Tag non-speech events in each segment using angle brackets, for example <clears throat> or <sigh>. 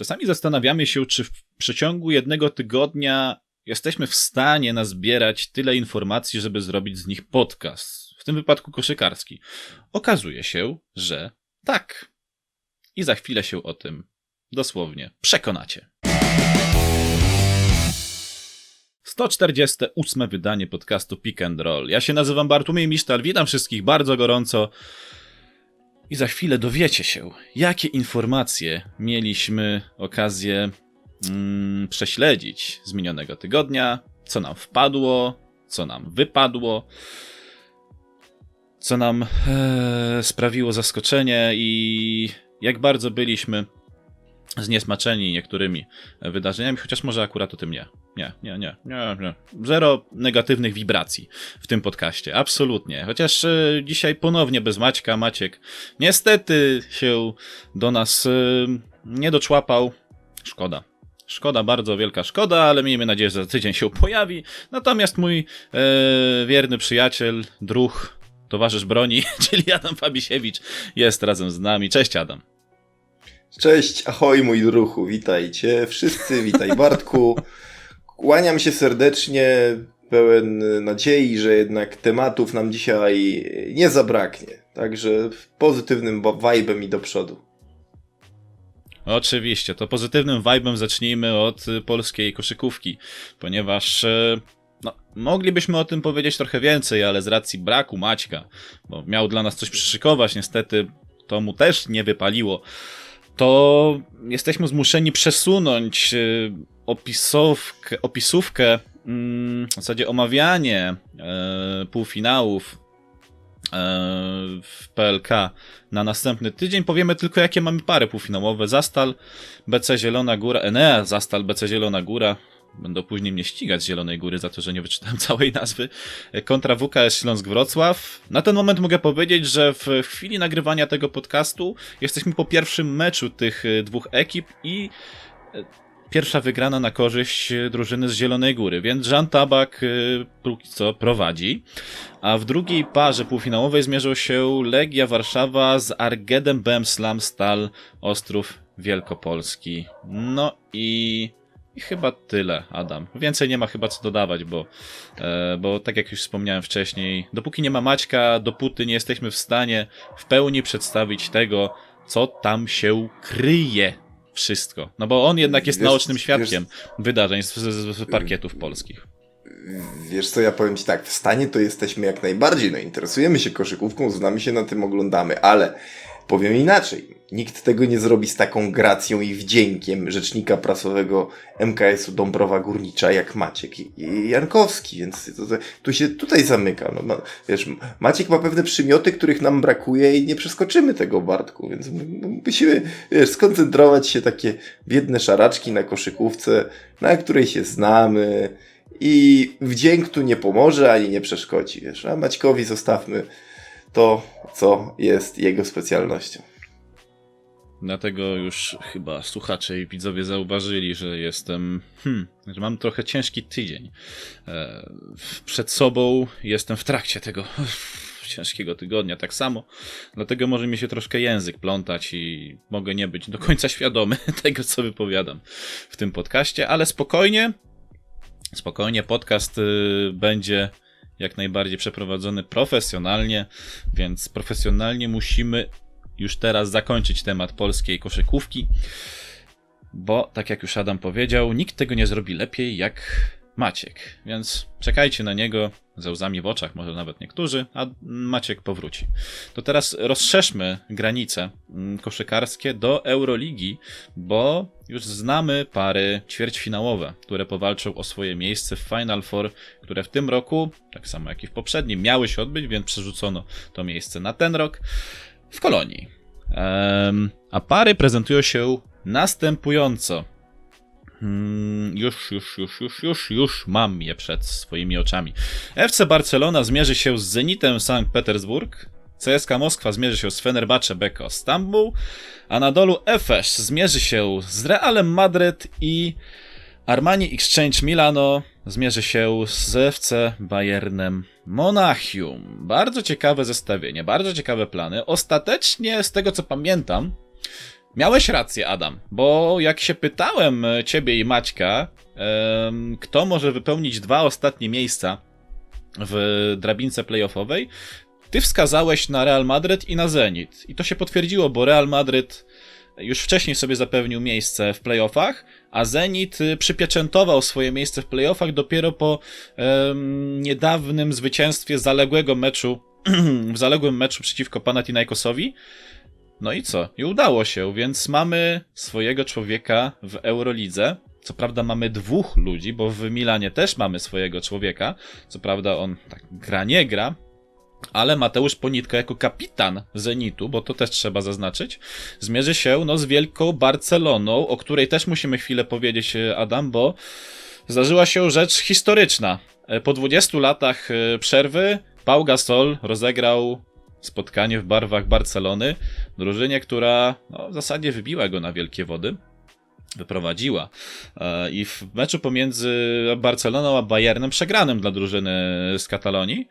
Czasami zastanawiamy się, czy w przeciągu jednego tygodnia jesteśmy w stanie nazbierać tyle informacji, żeby zrobić z nich podcast. W tym wypadku koszykarski. Okazuje się, że tak. I za chwilę się o tym dosłownie przekonacie. 148 wydanie podcastu Pick and Roll. Ja się nazywam Bartłomiej Misztal, witam wszystkich bardzo gorąco. I za chwilę dowiecie się, jakie informacje mieliśmy okazję mm, prześledzić z minionego tygodnia, co nam wpadło, co nam wypadło, co nam e, sprawiło zaskoczenie i jak bardzo byliśmy zniesmaczeni niektórymi wydarzeniami, chociaż może akurat o tym nie. Nie, nie, nie, nie, nie. Zero negatywnych wibracji w tym podcaście, absolutnie. Chociaż e, dzisiaj ponownie bez Maćka, Maciek niestety się do nas e, nie doczłapał. Szkoda. Szkoda, bardzo wielka szkoda, ale miejmy nadzieję, że za tydzień się pojawi. Natomiast mój e, wierny przyjaciel, druh, towarzysz broni, <laughs> czyli Adam Fabisiewicz jest razem z nami. Cześć Adam. Cześć, ahoj mój druhu, witajcie wszyscy, witaj Bartku. <laughs> Kłaniam się serdecznie, pełen nadziei, że jednak tematów nam dzisiaj nie zabraknie. Także pozytywnym vibe'em i do przodu. Oczywiście, to pozytywnym vibe'em zacznijmy od polskiej koszykówki, ponieważ e, no, moglibyśmy o tym powiedzieć trochę więcej, ale z racji braku Maćka, bo miał dla nas coś przyszykować, niestety to mu też nie wypaliło to jesteśmy zmuszeni przesunąć y, opisówkę, opisówkę mm, w zasadzie omawianie e, półfinałów e, w PLK na następny tydzień. Powiemy tylko, jakie mamy pary półfinałowe. Zastal, BC Zielona Góra, Enea, Zastal, BC Zielona Góra, Będą później mnie ścigać z Zielonej Góry za to, że nie wyczytałem <laughs> całej nazwy. Kontra WKS Śląsk Wrocław. Na ten moment mogę powiedzieć, że w chwili nagrywania tego podcastu jesteśmy po pierwszym meczu tych e, dwóch ekip i e, pierwsza wygrana na korzyść drużyny z Zielonej Góry, więc Żan Tabak e, póki co prowadzi. A w drugiej parze półfinałowej zmierzą się Legia Warszawa z Argedem BM Slam Stal Ostrów Wielkopolski. No i i chyba tyle, Adam. Więcej nie ma chyba co dodawać, bo, e, bo tak jak już wspomniałem wcześniej, dopóki nie ma Maćka, dopóty nie jesteśmy w stanie w pełni przedstawić tego, co tam się kryje. Wszystko. No bo on jednak jest wiesz, naocznym świadkiem wiesz, wydarzeń z, z, z parkietów polskich. Wiesz co, ja powiem Ci tak, w stanie to jesteśmy jak najbardziej, no interesujemy się koszykówką, znamy się na tym, oglądamy, ale powiem inaczej Nikt tego nie zrobi z taką gracją i wdziękiem rzecznika prasowego MKS-u Dąbrowa Górnicza jak Maciek i Jankowski, więc to, to, tu się tutaj zamyka. No, ma, wiesz, Maciek ma pewne przymioty, których nam brakuje i nie przeskoczymy tego Bartku, więc musimy wiesz, skoncentrować się takie biedne szaraczki na koszykówce, na której się znamy i wdzięk tu nie pomoże ani nie przeszkodzi, wiesz, a Maćkowi zostawmy to, co jest jego specjalnością. Dlatego już chyba słuchacze i widzowie zauważyli, że jestem. Hmm, że mam trochę ciężki tydzień. E, przed sobą jestem w trakcie tego <laughs> ciężkiego tygodnia, tak samo. Dlatego może mi się troszkę język plątać i mogę nie być do końca świadomy <laughs> tego, co wypowiadam w tym podcaście, ale spokojnie. Spokojnie, podcast y, będzie jak najbardziej przeprowadzony profesjonalnie, więc profesjonalnie musimy już teraz zakończyć temat polskiej koszykówki, bo tak jak już Adam powiedział, nikt tego nie zrobi lepiej jak Maciek, więc czekajcie na niego ze łzami w oczach, może nawet niektórzy, a Maciek powróci. To teraz rozszerzmy granice mm, koszykarskie do Euroligi, bo już znamy pary ćwierćfinałowe, które powalczą o swoje miejsce w Final Four, które w tym roku, tak samo jak i w poprzednim, miały się odbyć, więc przerzucono to miejsce na ten rok w kolonii. a pary prezentują się następująco. Hmm, już, już, już, już, już, już mam je przed swoimi oczami. FC Barcelona zmierzy się z Zenitem Sankt Petersburg. CSKA Moskwa zmierzy się z Fenerbahce Beko Stambuł, a na dolu Efes zmierzy się z Realem Madryt i Armani Exchange Milano zmierzy się z FC Bayernem Monachium. Bardzo ciekawe zestawienie, bardzo ciekawe plany. Ostatecznie, z tego co pamiętam, Miałeś rację, Adam, bo jak się pytałem ciebie i Maćka, kto może wypełnić dwa ostatnie miejsca w drabince playoffowej, ty wskazałeś na Real Madryt i na Zenit. I to się potwierdziło, bo Real Madryt już wcześniej sobie zapewnił miejsce w playoffach, a Zenit y, przypieczętował swoje miejsce w playoffach dopiero po um, niedawnym zwycięstwie zaległego meczu, <clears throat> w zaległym meczu przeciwko Panathinaikosowi. No i co? I udało się, więc mamy swojego człowieka w Eurolidze. Co prawda mamy dwóch ludzi, bo w Milanie też mamy swojego człowieka. Co prawda on tak gra, nie gra, ale Mateusz Ponitka jako kapitan Zenitu, bo to też trzeba zaznaczyć, zmierzy się no, z wielką Barceloną, o której też musimy chwilę powiedzieć, e, Adam, bo zdarzyła się rzecz historyczna. E, po 20 latach e, przerwy Pau Gasol rozegrał spotkanie w barwach Barcelony, drużynie, która no, w zasadzie wybiła go na wielkie wody wyprowadziła. I w meczu pomiędzy Barceloną a Bayernem, przegranym dla drużyny z Katalonii,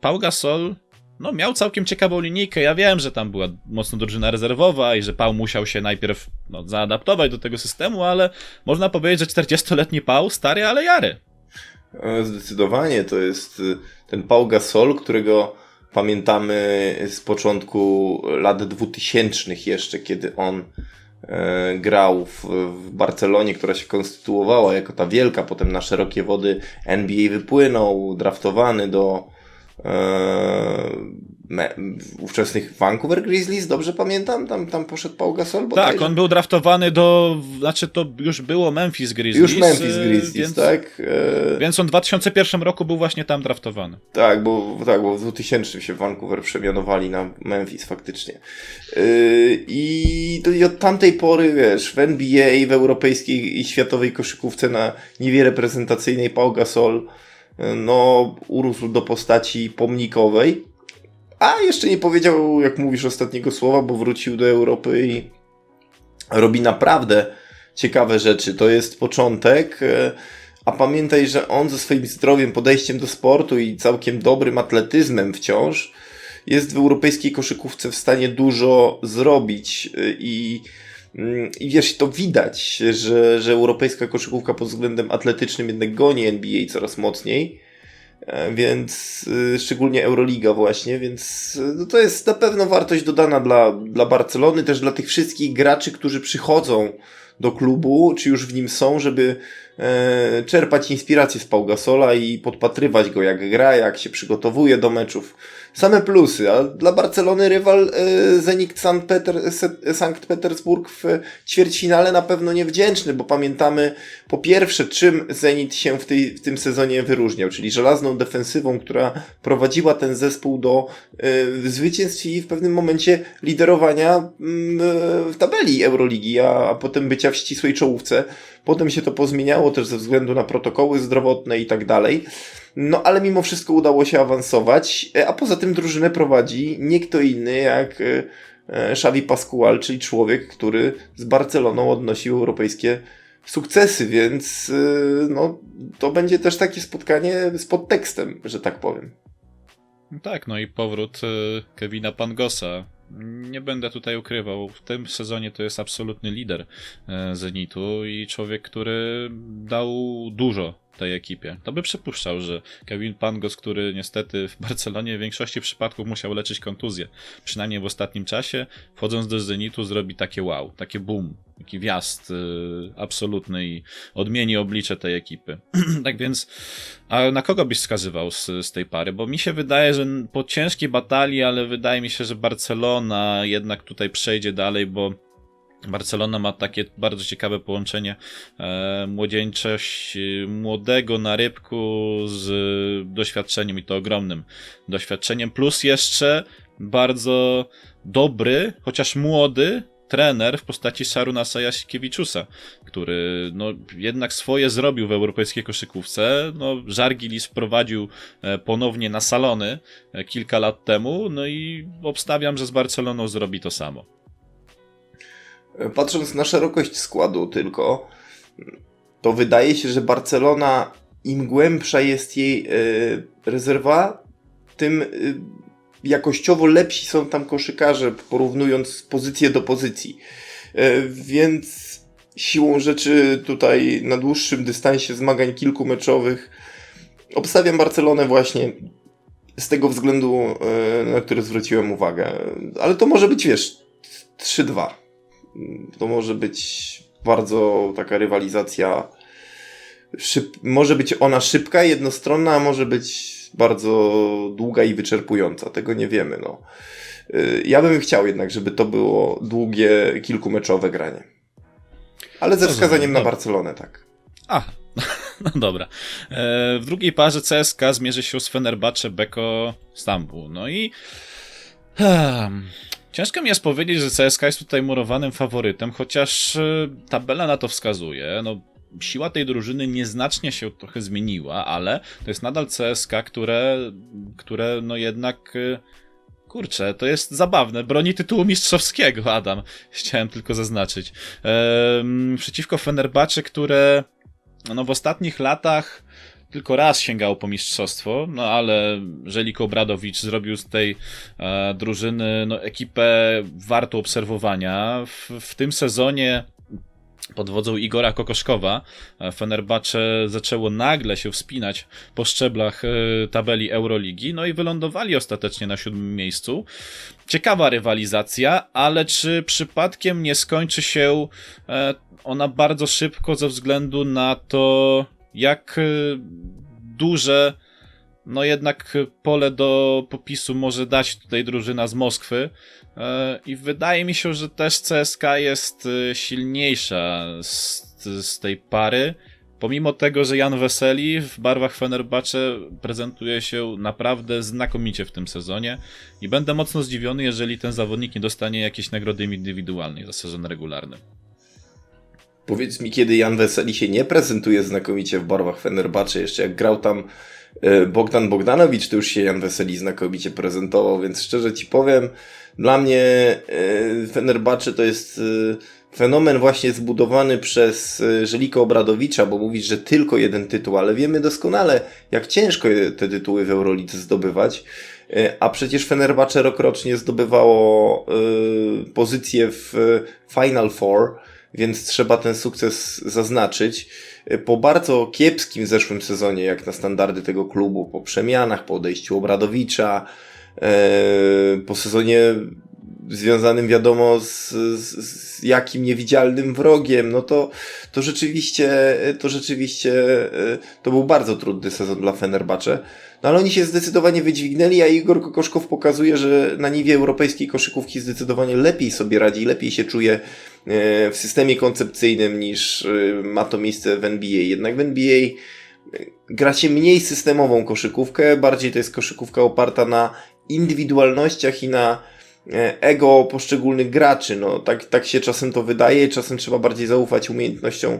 Pau Gasol no, miał całkiem ciekawą linijkę. Ja wiem, że tam była mocno drużyna rezerwowa i że Pau musiał się najpierw no, zaadaptować do tego systemu, ale można powiedzieć, że 40-letni Pau stary, ale jary. E, zdecydowanie to jest y, ten Pau Gasol, którego pamiętamy z początku lat 2000 jeszcze, kiedy on e, grał w, w Barcelonie, która się konstytuowała jako ta wielka, potem na szerokie wody NBA wypłynął, draftowany do Eee, ówczesnych Vancouver Grizzlies, dobrze pamiętam? Tam, tam poszedł Paul Gasol? Tak, on był draftowany do, znaczy to już było Memphis Grizzlies. Już Memphis e, Grizzlies, więc, tak. E, więc on w 2001 roku był właśnie tam draftowany. Tak, bo, tak, bo w 2000 się Vancouver przemianowali na Memphis faktycznie. E, I, I od tamtej pory, wiesz, w NBA, w europejskiej i światowej koszykówce na niwie reprezentacyjnej Paul Gasol no, urósł do postaci pomnikowej. A jeszcze nie powiedział, jak mówisz, ostatniego słowa, bo wrócił do Europy i robi naprawdę ciekawe rzeczy. To jest początek. E, a pamiętaj, że on ze swoim zdrowiem, podejściem do sportu i całkiem dobrym atletyzmem wciąż jest w europejskiej koszykówce w stanie dużo zrobić e, i I wiesz, to widać, że, że europejska koszykówka pod względem atletycznym jednak goni NBA coraz mocniej. E, więc y, szczególnie Euroliga właśnie, więc y, no to jest na pewno wartość dodana dla, dla Barcelony, też dla tych wszystkich graczy, którzy przychodzą do klubu, czy już w nim są, żeby e, czerpać inspirację z Pau Gasola i podpatrywać go jak gra, jak się przygotowuje do meczów same plusy, a dla Barcelony rywal e, Zenit Sankt, Peter, Sankt Petersburg w ćwierćfinale na pewno niewdzięczny, bo pamiętamy po pierwsze, czym Zenit się w, tej, w tym sezonie wyróżniał, czyli żelazną defensywą, która prowadziła ten zespół do y, zwycięstw i w pewnym momencie liderowania y, w tabeli Euroligi, a, a potem bycia w ścisłej czołówce. Potem się to pozmieniało też ze względu na protokoły zdrowotne i tak dalej. No ale mimo wszystko udało się awansować, e, a poza tym drużynę prowadzi nie kto inny jak e, e, Xavi Pascual, czyli człowiek, który z Barceloną odnosił europejskie sukcesy, więc no, to będzie też takie spotkanie z podtekstem, że tak powiem. Tak, no i powrót Kevina Pangosa. Nie będę tutaj ukrywał, w tym sezonie to jest absolutny lider Zenitu i człowiek, który dał dużo tej ekipie. To by przypuszczał, że Kevin Pangos, który niestety w Barcelonie w większości przypadków musiał leczyć kontuzję, przynajmniej w ostatnim czasie, wchodząc do Zenitu zrobi takie wow, takie boom, taki wjazd yy, absolutny i odmieni oblicze tej ekipy. <clears throat> tak więc, a na kogo byś wskazywał z, z tej pary? Bo mi się wydaje, że po ciężkiej batalii, ale wydaje mi się, że Barcelona jednak tutaj przejdzie dalej, bo Barcelona ma takie bardzo ciekawe połączenie e, młodzieńczość e, młodego na rybku z doświadczeniem i to ogromnym doświadczeniem, plus jeszcze bardzo dobry, chociaż młody trener w postaci Saruna Sajasikiewiczusa, który no, jednak swoje zrobił w europejskiej koszykówce. No, Żargilis wprowadził e, ponownie na salony kilka lat temu, no i obstawiam, że z Barceloną zrobi to samo. Patrząc na szerokość składu tylko, to wydaje się, że Barcelona im głębsza jest jej y, rezerwa, tym y, jakościowo lepsi są tam koszykarze, porównując pozycję do pozycji. E, więc siłą rzeczy tutaj na dłuższym dystansie zmagań kilkumeczowych obstawiam Barcelonę właśnie z tego względu, na który zwróciłem uwagę. Ale to może być, wiesz, 3-2. To może być bardzo taka rywalizacja. Szyb... Może być ona szybka, jednostronna, a może być bardzo długa i wyczerpująca. Tego nie wiemy. No. E, ja bym chciał jednak, żeby to było długie, kilkumeczowe granie. Ale ze wskazaniem na Barcelonę, tak. A, <laughs> no dobra. E, w drugiej parze CSK zmierzy się z Fenerbahce Beko Stambuł. No i ciężko mi jest powiedzieć, że CSK jest tutaj murowanym faworytem, chociaż e, tabela na to wskazuje. No, siła tej drużyny nieznacznie się trochę zmieniła, ale to jest nadal CSK, które, które no jednak e, Kurczę, to jest zabawne. Broni tytułu mistrzowskiego, Adam. Chciałem tylko zaznaczyć. Ehm, przeciwko Fenerbahce, które no, w ostatnich latach tylko raz sięgało po mistrzostwo, no ale Żeliko Bradowicz zrobił z tej e, drużyny no, ekipę wartą obserwowania. W, w tym sezonie pod wodzą Igora Kokoszkowa Fenerbahce zaczęło nagle się wspinać po szczeblach e, tabeli Euroligi, no i wylądowali ostatecznie na siódmym miejscu. Ciekawa rywalizacja, ale czy przypadkiem nie skończy się e, ona bardzo szybko ze względu na to, jak e, duże no jednak pole do popisu może dać tutaj drużyna z Moskwy. E, I wydaje mi się, że też CSK jest e, silniejsza z, z tej pary. Pomimo tego, że Jan Weseli w barwach Fenerbahce prezentuje się naprawdę znakomicie w tym sezonie i będę mocno zdziwiony, jeżeli ten zawodnik nie dostanie jakiejś nagrody indywidualnej za sezon regularny. Powiedz mi, kiedy Jan Weseli się nie prezentuje znakomicie w barwach Fenerbahce, jeszcze jak grał tam e, Bogdan Bogdanowicz, to już się Jan Weseli znakomicie prezentował, więc szczerze ci powiem, dla mnie e, Fenerbahce to jest e, fenomen właśnie zbudowany przez Żeliko Obradowicza, bo mówisz, że tylko jeden tytuł, ale wiemy doskonale, jak ciężko te tytuły w Eurolidze zdobywać. A przecież Fenerbahce rokrocznie zdobywało pozycję w Final Four, więc trzeba ten sukces zaznaczyć. Po bardzo kiepskim zeszłym sezonie, jak na standardy tego klubu, po przemianach, po odejściu Obradowicza, e, po sezonie związanym wiadomo z, z, z, jakim niewidzialnym wrogiem, no to, to rzeczywiście, to rzeczywiście, e, to był bardzo trudny sezon dla Fenerbahce. No ale oni się zdecydowanie wydźwignęli, a Igor Kokoszkow pokazuje, że na niwie europejskiej koszykówki zdecydowanie lepiej sobie radzi, lepiej się czuje e, w systemie koncepcyjnym niż e, ma to miejsce w NBA. Jednak w NBA e, gra się mniej systemową koszykówkę, bardziej to jest koszykówka oparta na indywidualnościach i na ego poszczególnych graczy. No, tak, tak się czasem to wydaje, czasem trzeba bardziej zaufać umiejętnościom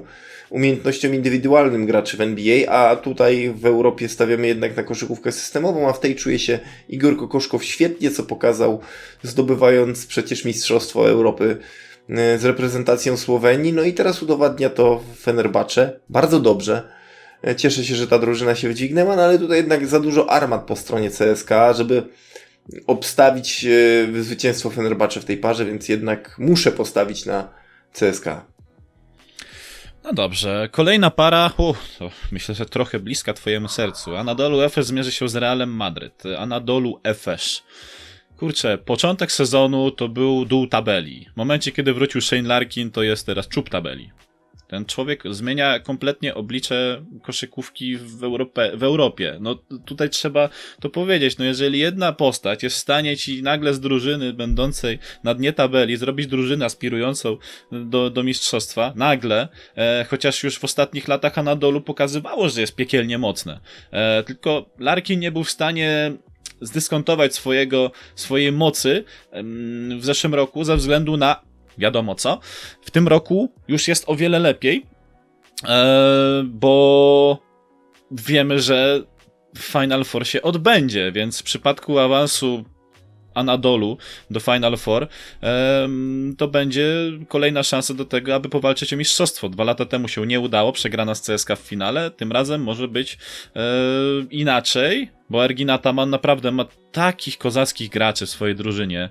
umiejętnościom indywidualnym graczy w NBA, a tutaj w Europie stawiamy jednak na koszykówkę systemową, a w tej czuje się Igor Kokoszkow świetnie, co pokazał, zdobywając przecież Mistrzostwo Europy e, z reprezentacją Słowenii, no i teraz udowadnia to Fenerbahce bardzo dobrze. E, cieszę się, że ta drużyna się wydźwignęła, no ale tutaj jednak za dużo armat po stronie CSK, żeby obstawić e, zwycięstwo Fenerbahce w tej parze, więc jednak muszę postawić na CSK. No dobrze, kolejna para, uh, myślę, że trochę bliska twojemu sercu. Anadolu Efes zmierzy się z Realem Madryt. Anadolu Efes. Kurczę, początek sezonu to był dół tabeli. W momencie, kiedy wrócił Shane Larkin, to jest teraz czub tabeli. Ten człowiek zmienia kompletnie oblicze koszykówki w, Europie, w Europie. No tutaj trzeba to powiedzieć. No jeżeli jedna postać jest w stanie ci nagle z drużyny będącej na dnie tabeli zrobić drużynę aspirującą do, do mistrzostwa, nagle, e, chociaż już w ostatnich latach Anadolu pokazywało, że jest piekielnie mocne. E, tylko Larkin nie był w stanie zdyskontować swojego, swojej mocy w zeszłym roku ze względu na wiadomo co. W tym roku już jest o wiele lepiej, e, bo wiemy, że Final Four się odbędzie, więc w przypadku awansu Anadolu do Final Four, to będzie kolejna szansa do tego, aby powalczyć o mistrzostwo. Dwa lata temu się nie udało, przegrana z CSK w finale, tym razem może być inaczej, bo Ergin Ataman naprawdę ma takich kozackich graczy w swojej drużynie.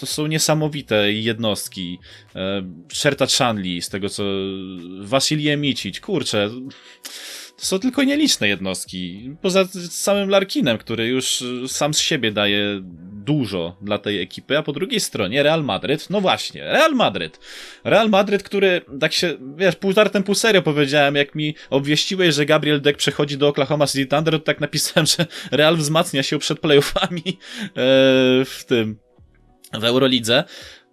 To są niesamowite jednostki. Sherta Chanli, z tego co... Wasilije Micic, kurczę... To są tylko nieliczne jednostki. Poza samym Larkinem, który już sam z siebie daje dużo dla tej ekipy, a po drugiej stronie Real Madryt, no właśnie, Real Madryt. Real Madryt, który tak się, wiesz, pół żartem, pół serio powiedziałem, jak mi obwieściłeś, że Gabriel Deck przechodzi do Oklahoma City Thunder, to tak napisałem, <laughs> że Real wzmacnia się przed playoffami e, w tym, w Eurolidze.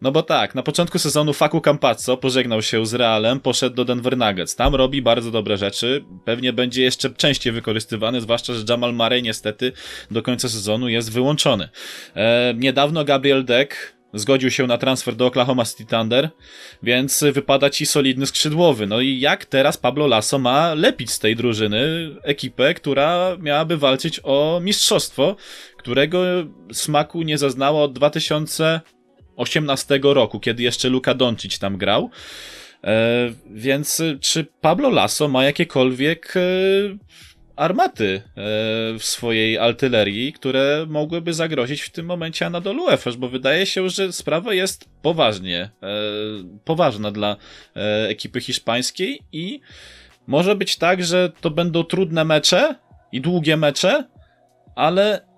No bo tak, na początku sezonu Faku Campazzo pożegnał się z Realem, poszedł do Denver Nuggets. Tam robi bardzo dobre rzeczy, pewnie będzie jeszcze częściej wykorzystywany, zwłaszcza, że Jamal Murray niestety do końca sezonu jest wyłączony. E, niedawno Gabriel Deck zgodził się na transfer do Oklahoma City Thunder, więc wypada ci solidny skrzydłowy. No i jak teraz Pablo Lasso ma lepić z tej drużyny ekipę, która miałaby walczyć o mistrzostwo, którego smaku nie zaznała od 2000 18 roku, kiedy jeszcze Luka Doncic tam grał. E, więc czy Pablo Lasso ma jakiekolwiek e, armaty e, w swojej artylerii, które mogłyby zagrozić w tym momencie Anadolu Efes, bo wydaje się, że sprawa jest poważnie, poważna dla ekipy hiszpańskiej i może być tak, że to będą trudne mecze i długie mecze, ale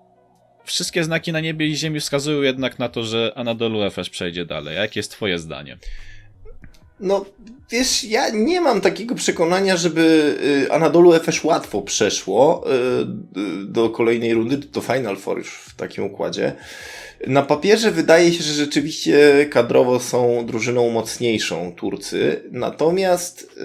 wszystkie znaki na niebie i ziemi wskazują jednak na to, że Anadolu Efes przejdzie dalej. Jakie jest twoje zdanie? No, wiesz, ja nie mam takiego przekonania, żeby y, Anadolu Efes łatwo przeszło y, y, do kolejnej rundy, do Final Four już w takim układzie. Na papierze wydaje się, że rzeczywiście kadrowo są drużyną mocniejszą Turcy, natomiast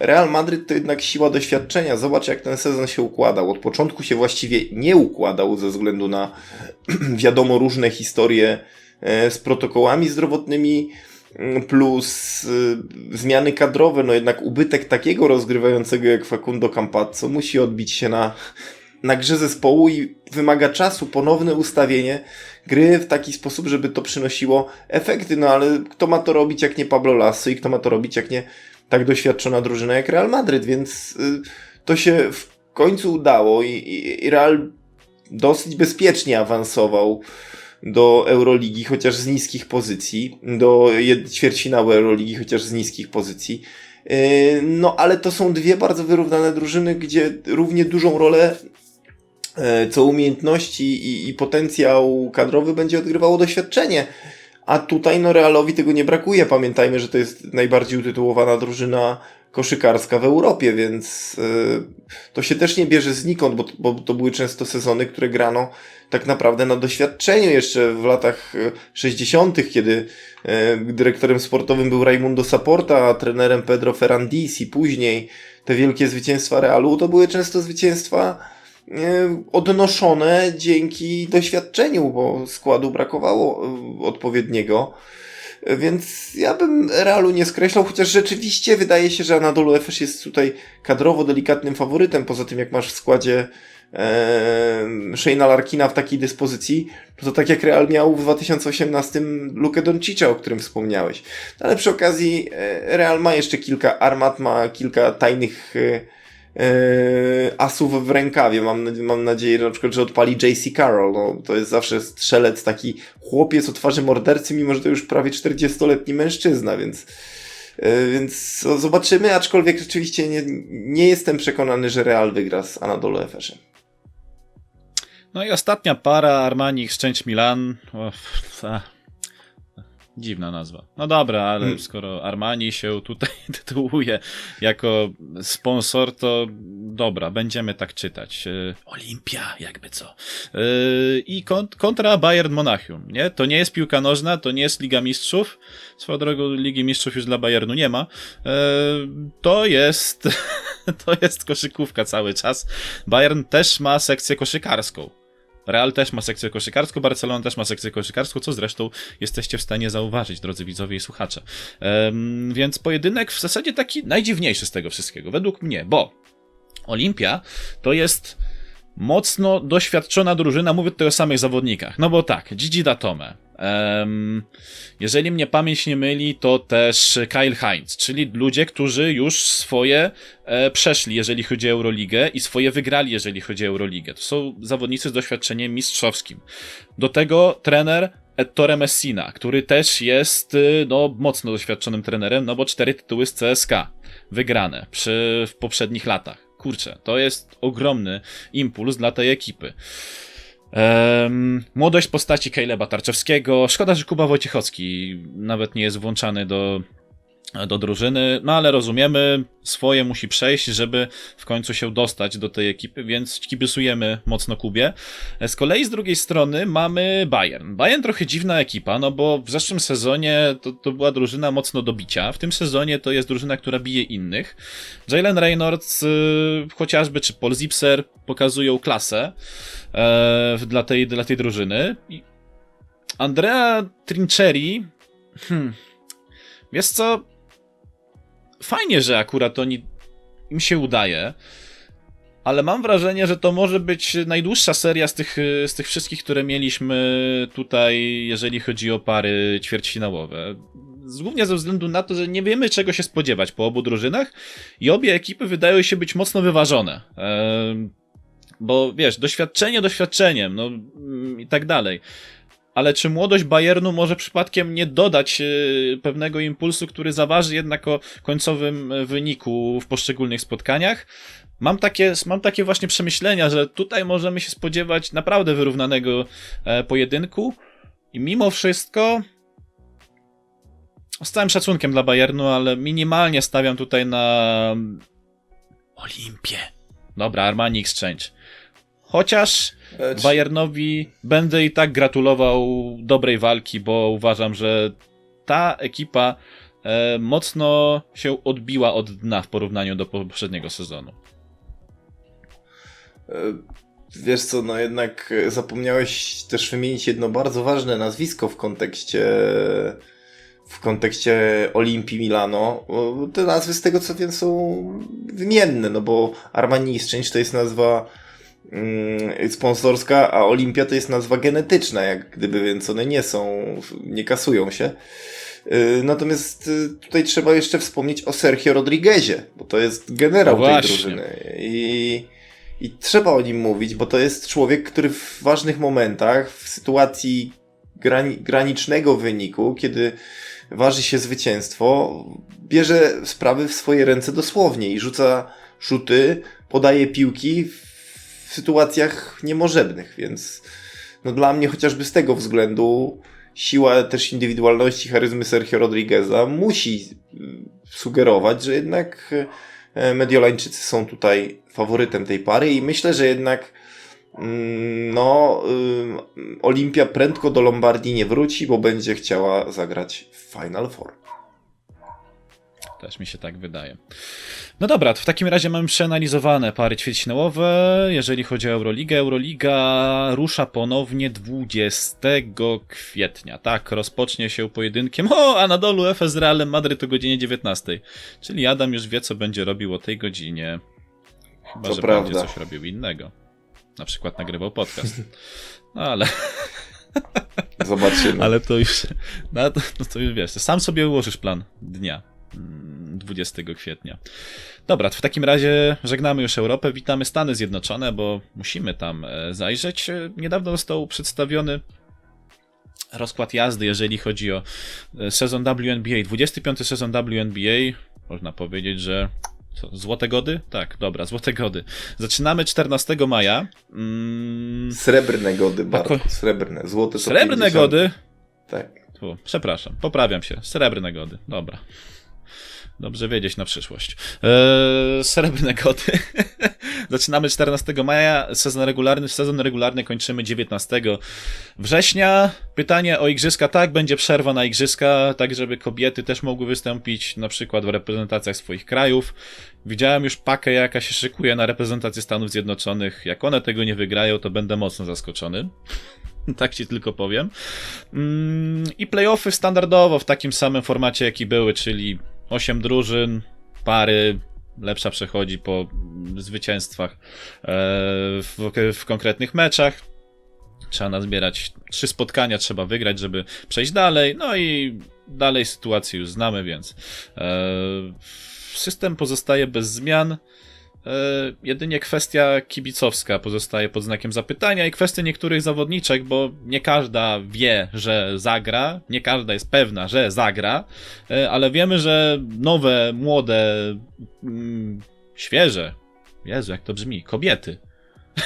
Real Madryt to jednak siła doświadczenia. Zobacz, jak ten sezon się układał. Od początku się właściwie nie układał ze względu na <clears throat> wiadomo różne historie e, z protokołami zdrowotnymi mm, plus y, zmiany kadrowe, no jednak ubytek takiego rozgrywającego jak Facundo Campazzo musi odbić się na, na grze zespołu i wymaga czasu ponowne ustawienie gry w taki sposób, żeby to przynosiło efekty, no ale kto ma to robić jak nie Pablo Lasso i kto ma to robić jak nie tak doświadczona drużyna jak Real Madryt, więc y, to się w końcu udało i, i Real dosyć bezpiecznie awansował do Euroligi, chociaż z niskich pozycji, do ćwierćfinału Euroligi, chociaż z niskich pozycji. Y, no, ale to są dwie bardzo wyrównane drużyny, gdzie równie dużą rolę y, co umiejętności i, i potencjał kadrowy będzie odgrywało doświadczenie. A tutaj no Realowi tego nie brakuje. Pamiętajmy, że to jest najbardziej utytułowana drużyna koszykarska w Europie, więc yy, to się też nie bierze znikąd, bo, bo to były często sezony, które grano tak naprawdę na doświadczeniu jeszcze w latach 60., y, kiedy yy, dyrektorem sportowym był Raimundo Saporta, a trenerem Pedro Ferrandis i później te wielkie zwycięstwa Realu to były często zwycięstwa odnoszone dzięki doświadczeniu, bo składu brakowało e, odpowiedniego. E, więc ja bym Realu nie skreślał, chociaż rzeczywiście wydaje się, że Anadolu Efes jest tutaj kadrowo delikatnym faworytem. Poza tym, jak masz w składzie e, Shayna Larkina w takiej dyspozycji, to, to tak jak Real miał w 2018 Lukę Doncicza, o którym wspomniałeś. Ale przy okazji Real ma jeszcze kilka armat, ma kilka tajnych e, asów w rękawie. Mam, mam nadzieję, na przykład, że odpali JC Carroll. No, to jest zawsze strzelec, taki chłopiec o twarzy mordercy, mimo że to już prawie 40-letni mężczyzna, więc, yy, więc zobaczymy, aczkolwiek rzeczywiście nie, nie jestem przekonany, że Real wygra z Anadolu Efesem. No i ostatnia para Armani Szczęść Milan. O, Dziwna nazwa. No dobra, ale hmm. skoro Armani się tutaj <laughs> tytułuje jako sponsor, to dobra, będziemy tak czytać. E, Olimpia, jakby co. E, I kontra Bayern Monachium, nie? To nie jest piłka nożna, to nie jest Liga Mistrzów. Swoją drogą Ligi Mistrzów już dla Bayernu nie ma. E, to jest, <laughs> to jest koszykówka cały czas. Bayern też ma sekcję koszykarską. Real też ma sekcję koszykarską, Barcelona też ma sekcję koszykarską, co zresztą jesteście w stanie zauważyć, drodzy widzowie i słuchacze. Um, więc pojedynek w zasadzie taki najdziwniejszy z tego wszystkiego, według mnie, bo Olimpia to jest mocno doświadczona drużyna, mówię tutaj o samych zawodnikach. No bo tak, Gigi Datome, jeżeli mnie pamięć nie myli, to też Kyle Heinz, czyli ludzie, którzy już swoje e, przeszli, jeżeli chodzi o Euroligę i swoje wygrali, jeżeli chodzi o Euroligę. To są zawodnicy z doświadczeniem mistrzowskim. Do tego trener Ettore Messina, który też jest y, no, mocno doświadczonym trenerem, no bo cztery tytuły z CSK wygrane przy, w poprzednich latach. Kurczę, to jest ogromny impuls dla tej ekipy. Um, młodość postaci Kejleba Tarczewskiego. Szkoda, że Kuba Wojciechowski nawet nie jest włączany do do drużyny, no ale rozumiemy, swoje musi przejść, żeby w końcu się dostać do tej ekipy, więc kibicujemy mocno Kubie. Z kolei z drugiej strony mamy Bayern. Bayern trochę dziwna ekipa, no bo w zeszłym sezonie to, to była drużyna mocno do bicia, w tym sezonie to jest drużyna, która bije innych. Jalen Reynolds yy, chociażby, czy Paul Zipser pokazują klasę yy, dla, tej, dla tej drużyny. Andrea Trincheri hmm, Wiesz co, fajnie, że akurat oni im się udaje, ale mam wrażenie, że to może być najdłuższa seria z tych, z tych wszystkich, które mieliśmy tutaj, jeżeli chodzi o pary ćwierćfinałowe. Głównie ze względu na to, że nie wiemy czego się spodziewać po obu drużynach i obie ekipy wydają się być mocno wyważone. Bo wiesz, doświadczenie doświadczeniem, no i tak dalej ale czy młodość Bayernu może przypadkiem nie dodać e, pewnego impulsu, który zaważy jednak o końcowym e, wyniku w poszczególnych spotkaniach? Mam takie, mam takie właśnie przemyślenia, że tutaj możemy się spodziewać naprawdę wyrównanego e, pojedynku i mimo wszystko z całym szacunkiem dla Bayernu, ale minimalnie stawiam tutaj na Olimpię. Dobra, Armani Exchange. Chociaż Bayernowi będę i tak gratulował dobrej walki, bo uważam, że ta ekipa e, mocno się odbiła od dna w porównaniu do poprzedniego sezonu. E, wiesz co, no jednak zapomniałeś też wymienić jedno bardzo ważne nazwisko w kontekście w kontekście Olimpii Milano. Te nazwy z tego co wiem są wymienne, no bo Armani Exchange to jest nazwa sponsorska, a Olimpia to jest nazwa genetyczna, jak gdyby, więc one nie są, nie kasują się. Y, natomiast y, tutaj trzeba jeszcze wspomnieć o Sergio Rodriguezie, bo to jest generał no tej drużyny. I, I trzeba o nim mówić, bo to jest człowiek, który w ważnych momentach, w sytuacji grani granicznego wyniku, kiedy waży się zwycięstwo, bierze sprawy w swoje ręce dosłownie i rzuca rzuty, podaje piłki w sytuacjach niemożebnych, więc no dla mnie chociażby z tego względu siła też indywidualności, charyzmy Sergio Rodrigueza musi mm, sugerować, że jednak e, Mediolańczycy są tutaj faworytem tej pary i myślę, że jednak mm, no y, Olimpia prędko do Lombardii nie wróci, bo będzie chciała zagrać w Final Four. Też mi się tak wydaje. No dobra, w takim razie mamy przeanalizowane pary ćwierćfinałowe. Jeżeli chodzi o Euroligę, Euroliga rusza ponownie 20 kwietnia. Tak, rozpocznie się pojedynkiem. O, a na dolu FS Realem Madryt o godzinie 19. Czyli Adam już wie, co będzie robił o tej godzinie. Chyba, to że prawda. będzie coś robił innego. Na przykład nagrywał podcast. No ale... Zobaczymy. <laughs> Ale to już... No to, no to już wiesz, sam sobie ułożysz plan dnia. 20 kwietnia. Dobra, w takim razie żegnamy już Europę, witamy Stany Zjednoczone, bo musimy tam e, zajrzeć. E, niedawno został przedstawiony rozkład jazdy, jeżeli chodzi o e, sezon WNBA. 25 sezon WNBA. Można powiedzieć, że co, złote gody? Tak, dobra, złote gody. Zaczynamy 14 maja. Mm... Srebrne gody, bardzo. Srebrne, złote Srebrne 50. gody? Tak. Przepraszam, poprawiam się. Srebrne gody, dobra. Dobrze wiedzieć na przyszłość. Eee, srebrne koty. <laughs> Zaczynamy 14 maja, sezon regularny. Sezon regularny kończymy 19 września. Pytanie o igrzyska. Tak, będzie przerwa na igrzyska, tak żeby kobiety też mogły wystąpić na przykład w reprezentacjach swoich krajów. Widziałem już pakę, jaka się szykuje na reprezentację Stanów Zjednoczonych. Jak one tego nie wygrają, to będę mocno zaskoczony. <laughs> tak ci tylko powiem. Mm, I playoffy standardowo w takim samym formacie, jaki były, czyli 8 drużyn, pary, lepsza przechodzi po zwycięstwach e, w, w konkretnych meczach. Trzeba nazbierać trzy spotkania, trzeba wygrać, żeby przejść dalej. No i dalej sytuację już znamy, więc e, system pozostaje bez zmian. E, jedynie kwestia kibicowska pozostaje pod znakiem zapytania i kwestie niektórych zawodniczek, bo nie każda wie, że zagra, nie każda jest pewna, że zagra, e, ale wiemy, że nowe, młode, mm, świeże, Jezu, jak to brzmi, kobiety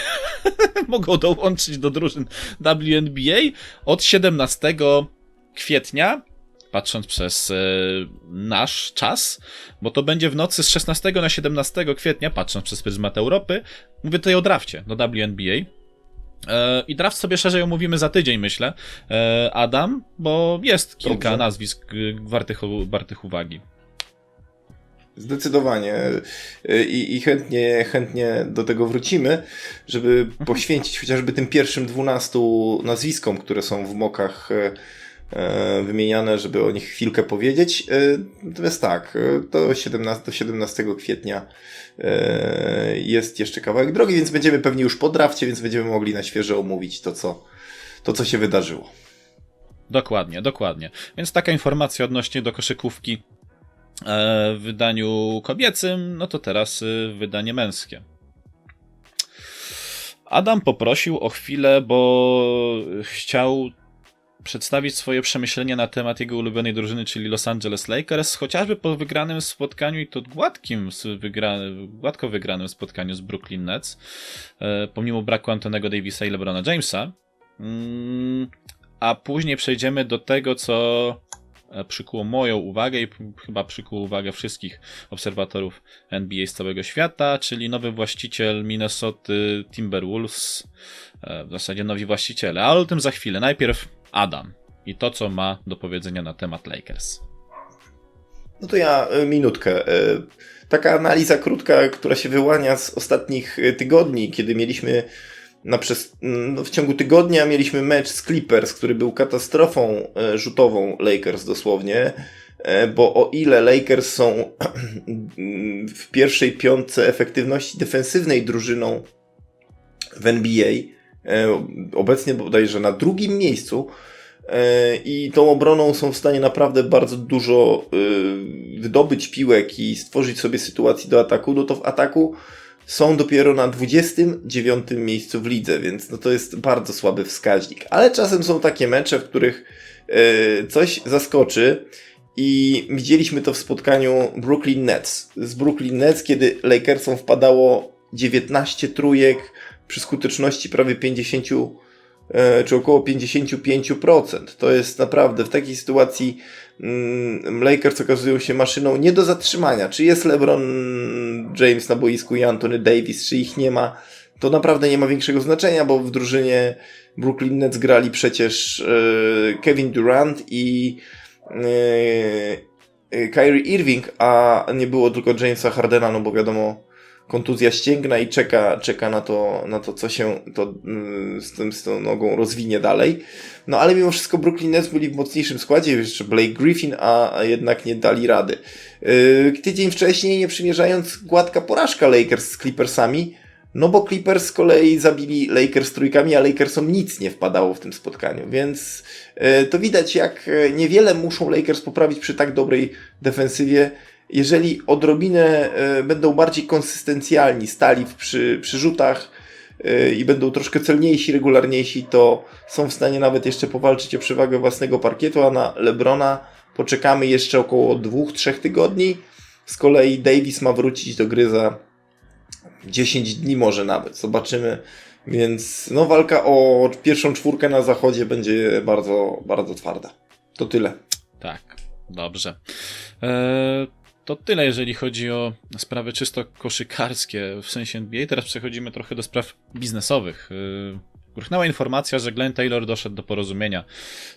<laughs> mogą dołączyć do drużyn WNBA od 17 kwietnia patrząc przez e, nasz czas, bo to będzie w nocy z 16 na 17 kwietnia, patrząc przez pryzmat Europy. Mówię tutaj o drafcie do WNBA. E, I draft sobie szerzej omówimy za tydzień, myślę, e, Adam, bo jest kilka Dobrze. nazwisk wartych, wartych uwagi. Zdecydowanie I, i chętnie, chętnie do tego wrócimy, żeby poświęcić chociażby tym pierwszym 12 nazwiskom, które są w mokach wymieniane, żeby o nich chwilkę powiedzieć. E, Natomiast tak, e, do 17, do 17 kwietnia e, jest jeszcze kawałek drogi, więc będziemy pewnie już po drafcie, więc będziemy mogli na świeżo omówić to, co, to, co się wydarzyło. Dokładnie, dokładnie. Więc taka informacja odnośnie do koszykówki e, w wydaniu kobiecym, no to teraz e, wydanie męskie. Adam poprosił o chwilę, bo chciał przedstawić swoje przemyślenia na temat jego ulubionej drużyny, czyli Los Angeles Lakers, chociażby po wygranym spotkaniu i to gładkim, wygra, gładko wygranym spotkaniu z Brooklyn Nets, e, pomimo braku Antonego Davisa i LeBrona Jamesa. Mm, a później przejdziemy do tego, co e, przykuło moją uwagę i chyba przykuło uwagę wszystkich obserwatorów NBA z całego świata, czyli nowy właściciel Minnesota Timberwolves, e, w zasadzie nowi właściciele, ale o tym za chwilę. Najpierw Adam i to, co ma do powiedzenia na temat Lakers. No to ja y, minutkę. Y, Taka analiza krótka, która się wyłania z ostatnich y, tygodni, kiedy mieliśmy na przez, no w ciągu tygodnia mieliśmy mecz z Clippers, który był katastrofą rzutową Lakers dosłownie, bo o ile Lakers są <clears throat> w pierwszej piątce efektywności defensywnej drużyną w NBA, obecnie bodajże na drugim miejscu, E, i tą obroną są w stanie naprawdę bardzo dużo y, wydobyć piłek i stworzyć sobie sytuacji do ataku, no to w ataku są dopiero na 29 miejscu w lidze, więc no to jest bardzo słaby wskaźnik. Ale czasem są takie mecze, w których coś zaskoczy i widzieliśmy to w spotkaniu Brooklyn Nets. Z Brooklyn Nets, kiedy Lakersom wpadało 19 trójek przy skuteczności prawie 50 e, czy około 55%. To jest naprawdę w takiej sytuacji mm, Lakers okazują się maszyną nie do zatrzymania. Czy jest LeBron James na boisku i Anthony Davis, czy ich nie ma, to naprawdę nie ma większego znaczenia, bo w drużynie Brooklyn Nets grali przecież e, Kevin Durant i e, Kyrie Irving, a nie było tylko Jamesa Hardena, no bo wiadomo, kontuzja ścięgna i czeka, czeka na to, na to co się to, mm, z, tym, z tą nogą rozwinie dalej. No ale mimo wszystko Brooklyn Nets byli w mocniejszym składzie, jeszcze Blake Griffin, a, a jednak nie dali rady. Yy, tydzień wcześniej, nie przymierzając, gładka porażka Lakers z Clippersami, no bo Clippers z kolei zabili Lakers trójkami, a Lakersom nic nie wpadało w tym spotkaniu, więc yy, to widać jak yy, niewiele muszą Lakers poprawić przy tak dobrej defensywie, jeżeli odrobinę e, będą bardziej konsystencjalni, stali przy, przy rzutach e, i będą troszkę celniejsi, regularniejsi, to są w stanie nawet jeszcze powalczyć o przewagę własnego parkietu, a na Lebrona poczekamy jeszcze około dwóch, trzech tygodni. Z kolei Davis ma wrócić do gry za 10 dni może nawet, zobaczymy. Więc no walka o pierwszą czwórkę na zachodzie będzie bardzo, bardzo twarda. To tyle. Tak, dobrze. Eee, to tyle, jeżeli chodzi o sprawy czysto koszykarskie w sensie NBA. Teraz przechodzimy trochę do spraw biznesowych. Eee, Gruchnęła informacja, że Glenn Taylor doszedł do porozumienia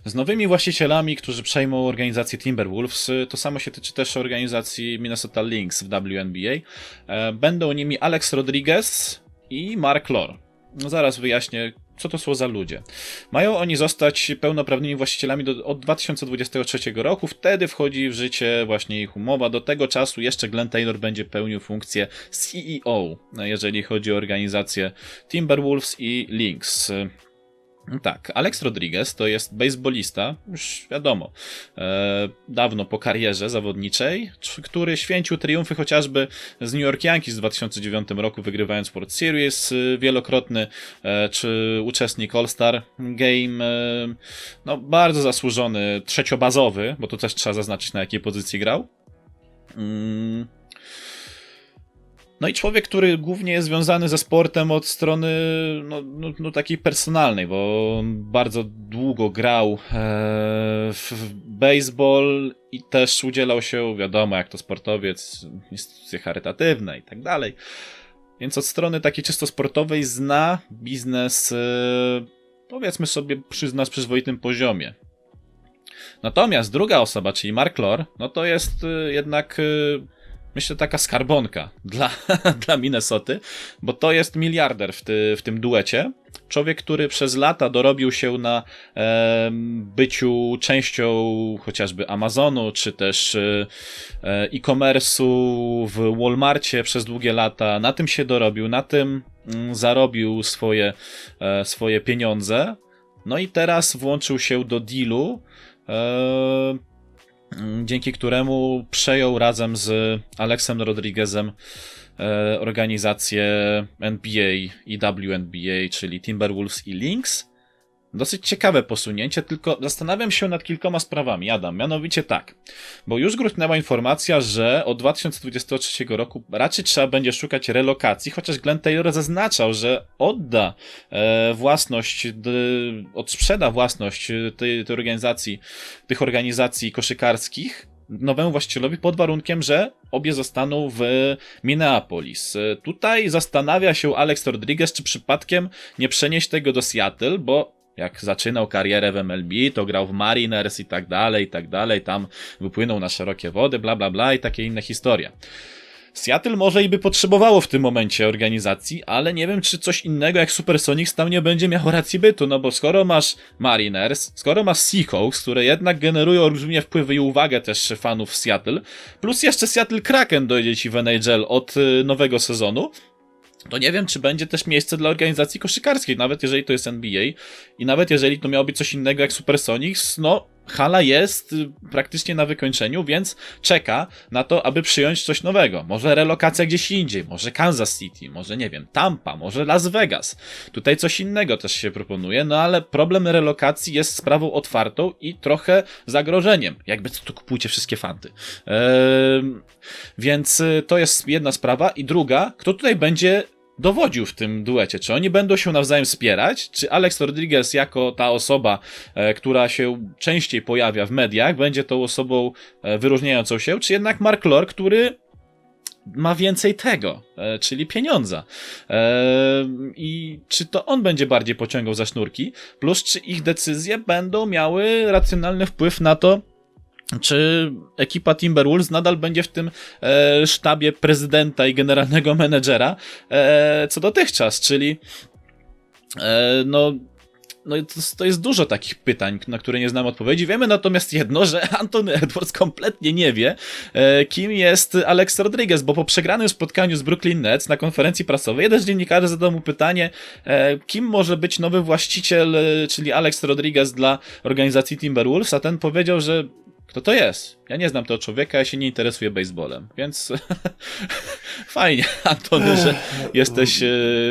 z nowymi właścicielami, którzy przejmą organizację Timberwolves. To samo się tyczy też organizacji Minnesota Lynx w WNBA. Eee, Będą nimi Alex Rodriguez i Mark Lore. No zaraz wyjaśnię, co to są za ludzie. Mają oni zostać pełnoprawnymi właścicielami do, od 2023 roku. Wtedy wchodzi w życie właśnie ich umowa. Do tego czasu jeszcze Glenn Taylor będzie pełnił funkcję CEO, jeżeli chodzi o organizację Timberwolves i Lynx. Tak, Alex Rodriguez to jest baseballista, już wiadomo, e, dawno po karierze zawodniczej, który święcił triumfy chociażby z New York Yankees w 2009 roku, wygrywając World Series e, wielokrotny, e, czy uczestnik All-Star Game, e, no bardzo zasłużony, trzeciobazowy, bo to też trzeba zaznaczyć na jakiej pozycji grał. Mm. No i człowiek, który głównie jest związany ze sportem od strony no, no, no takiej personalnej, bo on bardzo długo grał e, w, w baseball i też udzielał się, wiadomo, jak to sportowiec, instytucje charytatywne i tak dalej. Więc od strony takiej czysto sportowej zna biznes, e, powiedzmy sobie, przy, na przyzwoitym poziomie. Natomiast druga osoba, czyli Mark Lore, no to jest e, jednak e, myślę, taka skarbonka dla, <laughs> dla Minnesoty, bo to jest miliarder w, ty, w tym duecie. Człowiek, który przez lata dorobił się na e, byciu częścią chociażby Amazonu, czy też e, e-commerce'u w Walmartie przez długie lata. Na tym się dorobił, na tym mm, zarobił swoje, e, swoje pieniądze. No i teraz włączył się do dealu, e, dzięki któremu przejął razem z Alexem Rodriguezem e, organizację NBA i WNBA, czyli Timberwolves i Lynx. Dosyć ciekawe posunięcie, tylko zastanawiam się nad kilkoma sprawami, Adam. Mianowicie tak, bo już gruchnęła informacja, że od 2023 roku raczej trzeba będzie szukać relokacji, chociaż Glenn Taylor zaznaczał, że odda e, własność, d, odsprzeda własność tej, tej organizacji, tych organizacji koszykarskich nowemu właścicielowi pod warunkiem, że obie zostaną w Minneapolis. Tutaj zastanawia się Alex Rodriguez, czy przypadkiem nie przenieść tego do Seattle, bo jak zaczynał karierę w MLB, to grał w Mariners i tak dalej, i tak dalej, tam wypłynął na szerokie wody, bla bla bla i takie inne historie. Seattle może i by potrzebowało w tym momencie organizacji, ale nie wiem, czy coś innego jak Supersonics tam nie będzie miało racji bytu, no bo skoro masz Mariners, skoro masz Seahawks, które jednak generują olbrzymie wpływy i uwagę też fanów Seattle, plus jeszcze Seattle Kraken dojdzie ci w NHL od y, nowego sezonu, to nie wiem, czy będzie też miejsce dla organizacji koszykarskiej, nawet jeżeli to jest NBA i nawet jeżeli to miało być coś innego jak Supersonics, no hala jest y, praktycznie na wykończeniu, więc czeka na to, aby przyjąć coś nowego. Może relokacja gdzieś indziej, może Kansas City, może nie wiem, Tampa, może Las Vegas. Tutaj coś innego też się proponuje, no ale problem relokacji jest sprawą otwartą i trochę zagrożeniem. Jakby to, to kupujcie wszystkie fanty. Eee, więc y, to jest jedna sprawa. I druga, kto tutaj będzie dowodził w tym duecie. Czy oni będą się nawzajem wspierać? Czy Alex Rodriguez jako ta osoba, e, która się częściej pojawia w mediach, będzie tą osobą e, wyróżniającą się? Czy jednak Mark Lore, który ma więcej tego, e, czyli pieniądza. I czy to on będzie bardziej pociągał za sznurki, plus czy ich decyzje będą miały racjonalny wpływ na to, czy ekipa Timberwolves nadal będzie w tym e, sztabie prezydenta i generalnego <laughs> menedżera e, co dotychczas, czyli e, no no to, to jest dużo takich pytań, na które nie znamy odpowiedzi. Wiemy natomiast jedno, że <laughs> Antony Edwards kompletnie nie wie, e, kim jest Alex Rodriguez, bo po przegranym spotkaniu z Brooklyn Nets na konferencji prasowej jeden z dziennikarzy zadał mu pytanie, e, kim może być nowy właściciel, e, czyli Alex Rodriguez dla organizacji Timberwolves, a ten powiedział, że kto to jest? Ja nie znam tego człowieka, ja się nie interesuję baseballem, więc <laughs> fajnie, Antony, że jesteś e,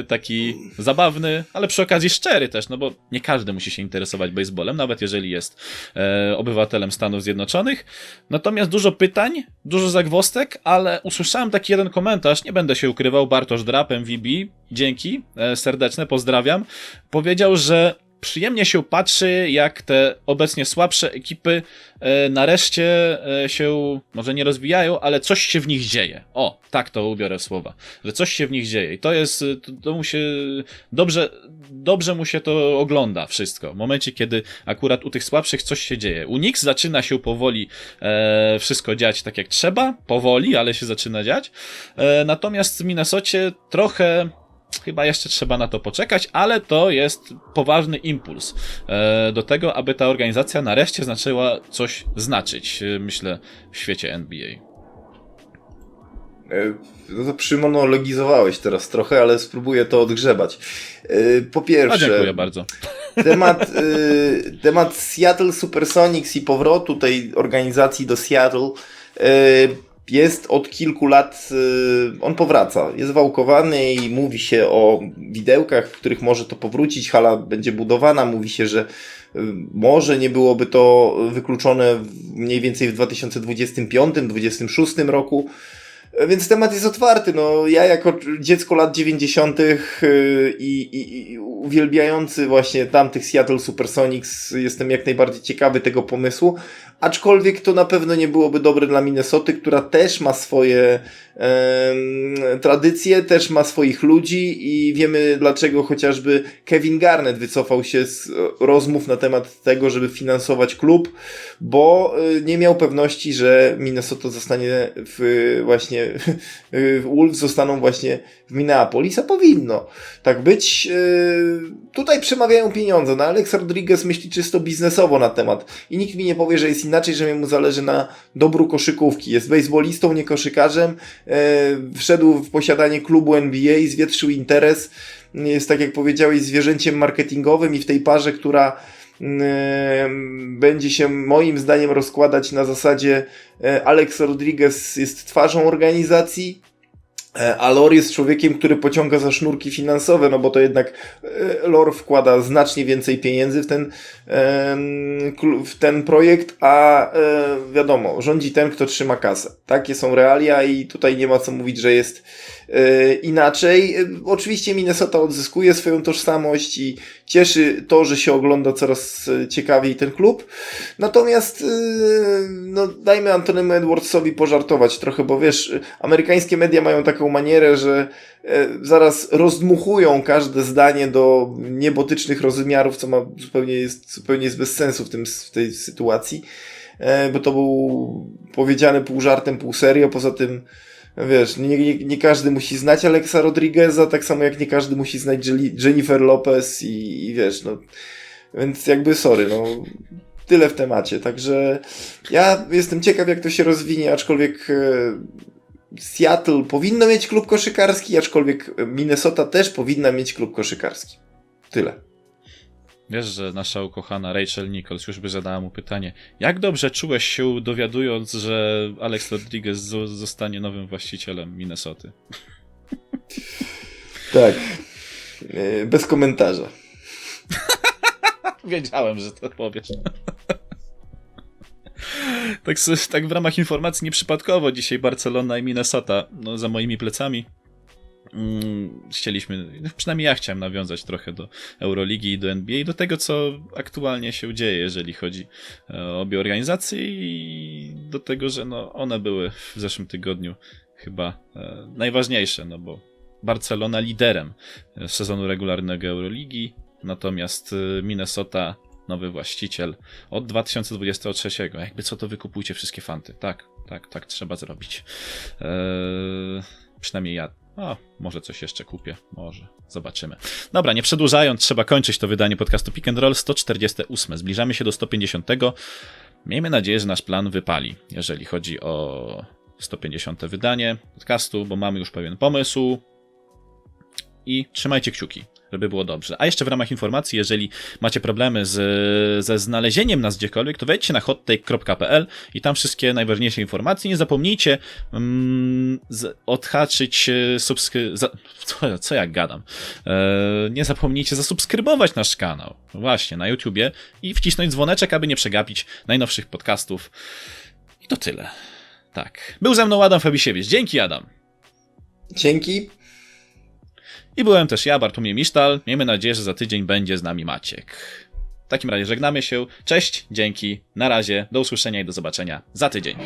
taki zabawny, ale przy okazji szczery też, no bo nie każdy musi się interesować baseballem, nawet jeżeli jest e, obywatelem Stanów Zjednoczonych. Natomiast dużo pytań, dużo zagwostek, ale usłyszałem taki jeden komentarz, nie będę się ukrywał, Bartosz Drapem VB, dzięki, e, serdeczne, pozdrawiam, powiedział, że przyjemnie się patrzy, jak te obecnie słabsze ekipy e, nareszcie e, się, może nie rozwijają, ale coś się w nich dzieje. O, tak to ubiorę słowa, że coś się w nich dzieje. I to jest, to, to mu się, dobrze, dobrze mu się to ogląda wszystko. W momencie, kiedy akurat u tych słabszych coś się dzieje. U Nix zaczyna się powoli e, wszystko dziać tak jak trzeba, powoli, ale się zaczyna dziać. E, natomiast w Minnesocie trochę Chyba jeszcze trzeba na to poczekać, ale to jest poważny impuls e, do tego, aby ta organizacja nareszcie zaczęła coś znaczyć, e, myślę, w świecie NBA. E, no to przymonologizowałeś teraz trochę, ale spróbuję to odgrzebać. Po pierwsze. A dziękuję bardzo. <laughs> Temat, temat Seattle Supersonics i powrotu tej organizacji do Seattle jest od kilku lat, on powraca. Jest wałkowany i mówi się o widełkach, w których może to powrócić. Hala będzie budowana. Mówi się, że może nie byłoby to wykluczone mniej więcej w 2025-2026 roku. Więc temat jest otwarty. No, ja jako dziecko lat 90. Y, I, i, i uwielbiający właśnie tamtych Seattle Supersonics jestem jak najbardziej ciekawy tego pomysłu. Aczkolwiek to na pewno nie byłoby dobre dla Minnesoty, która też ma swoje e, tradycje, też ma swoich ludzi i wiemy dlaczego chociażby Kevin Garnett wycofał się z rozmów na temat tego, żeby finansować klub, bo e, nie miał pewności, że Minnesota zostanie w właśnie <laughs> Wolves zostaną właśnie w Minneapolis, a powinno tak być. E, tutaj przemawiają pieniądze. No Alex Rodriguez myśli czysto biznesowo na temat i nikt mi nie powie, że jest inaczej, że mu zależy na dobru koszykówki. Jest baseballistą, nie koszykarzem. E, wszedł w posiadanie klubu NBA, zwietrzył interes. Jest, tak jak powiedziałeś, zwierzęciem marketingowym i w tej parze, która będzie się moim zdaniem rozkładać na zasadzie Alex Rodriguez jest twarzą organizacji, E, a Lor jest człowiekiem, który pociąga za sznurki finansowe, no bo to jednak e, Lor wkłada znacznie więcej pieniędzy w ten, w ten projekt, a e, wiadomo, rządzi ten, kto trzyma kasę. Takie są realia i tutaj nie ma co mówić, że jest inaczej. Oczywiście Minnesota odzyskuje swoją tożsamość i cieszy to, że się ogląda coraz ciekawiej ten klub. Natomiast no, dajmy Antonemu Edwardsowi pożartować trochę, bo wiesz, amerykańskie media mają taką manierę, że e, zaraz rozdmuchują każde zdanie do niebotycznych rozmiarów, co ma zupełnie jest, zupełnie jest bez sensu w, tym, w tej sytuacji, e, bo to był powiedziane pół żartem, pół serio, poza tym wiesz, nie, nie, nie każdy musi znać Alexa Rodrigueza, tak samo jak nie każdy musi znać Jennifer Lopez i, i wiesz, no więc jakby sorry, no tyle w temacie. Także ja jestem ciekaw, jak to się rozwinie, aczkolwiek e, Seattle powinno mieć klub koszykarski, aczkolwiek Minnesota też powinna mieć klub koszykarski. Tyle. Wiesz, że nasza ukochana Rachel Nichols już by zadała mu pytanie, jak dobrze czułeś się dowiadując, że Alex Rodriguez zostanie nowym właścicielem Minnesoty? <laughs> Tak. E, bez komentarza. <laughs> Wiedziałem, że to powiesz. tak, tak w ramach informacji nieprzypadkowo dzisiaj Barcelona i Minnesota no, za moimi plecami. Mm, chcieliśmy, no, przynajmniej ja chciałem nawiązać trochę do Euroligi i do NBA i do tego, co aktualnie się dzieje, jeżeli chodzi e, o obie organizacje i do tego, że no, one były w zeszłym tygodniu chyba e, najważniejsze, no bo Barcelona liderem e, sezonu regularnego Euroligi, natomiast Minnesota nowy właściciel od 2023. Jakby co to wykupujcie wszystkie fanty. Tak, tak, tak trzeba zrobić. Eee, przynajmniej ja. O, może coś jeszcze kupię, może. Zobaczymy. Dobra, nie przedłużając, trzeba kończyć to wydanie podcastu Pick and Roll 148. Zbliżamy się do 150. Miejmy nadzieję, że nasz plan wypali, jeżeli chodzi o 150. wydanie podcastu, bo mamy już pewien pomysł. I trzymajcie kciuki żeby było dobrze. A jeszcze w ramach informacji, jeżeli macie problemy z, ze znalezieniem nas gdziekolwiek, to wejdźcie na hottake.pl i tam wszystkie najważniejsze informacje. Nie zapomnijcie mm, z, odhaczyć e, subskry... Co, co jak gadam? E, nie zapomnijcie zasubskrybować nasz kanał. Właśnie, na YouTubie i wcisnąć dzwoneczek, aby nie przegapić najnowszych podcastów. I to tyle. Tak. Był ze mną Adam Fabisiewicz. Dzięki, Adam. Dzięki. I byłem też ja, Bartłomiej Misztal. Miejmy nadzieję, że za tydzień będzie z nami Maciek. W takim razie żegnamy się. Cześć, dzięki, na razie, do usłyszenia i do zobaczenia za tydzień.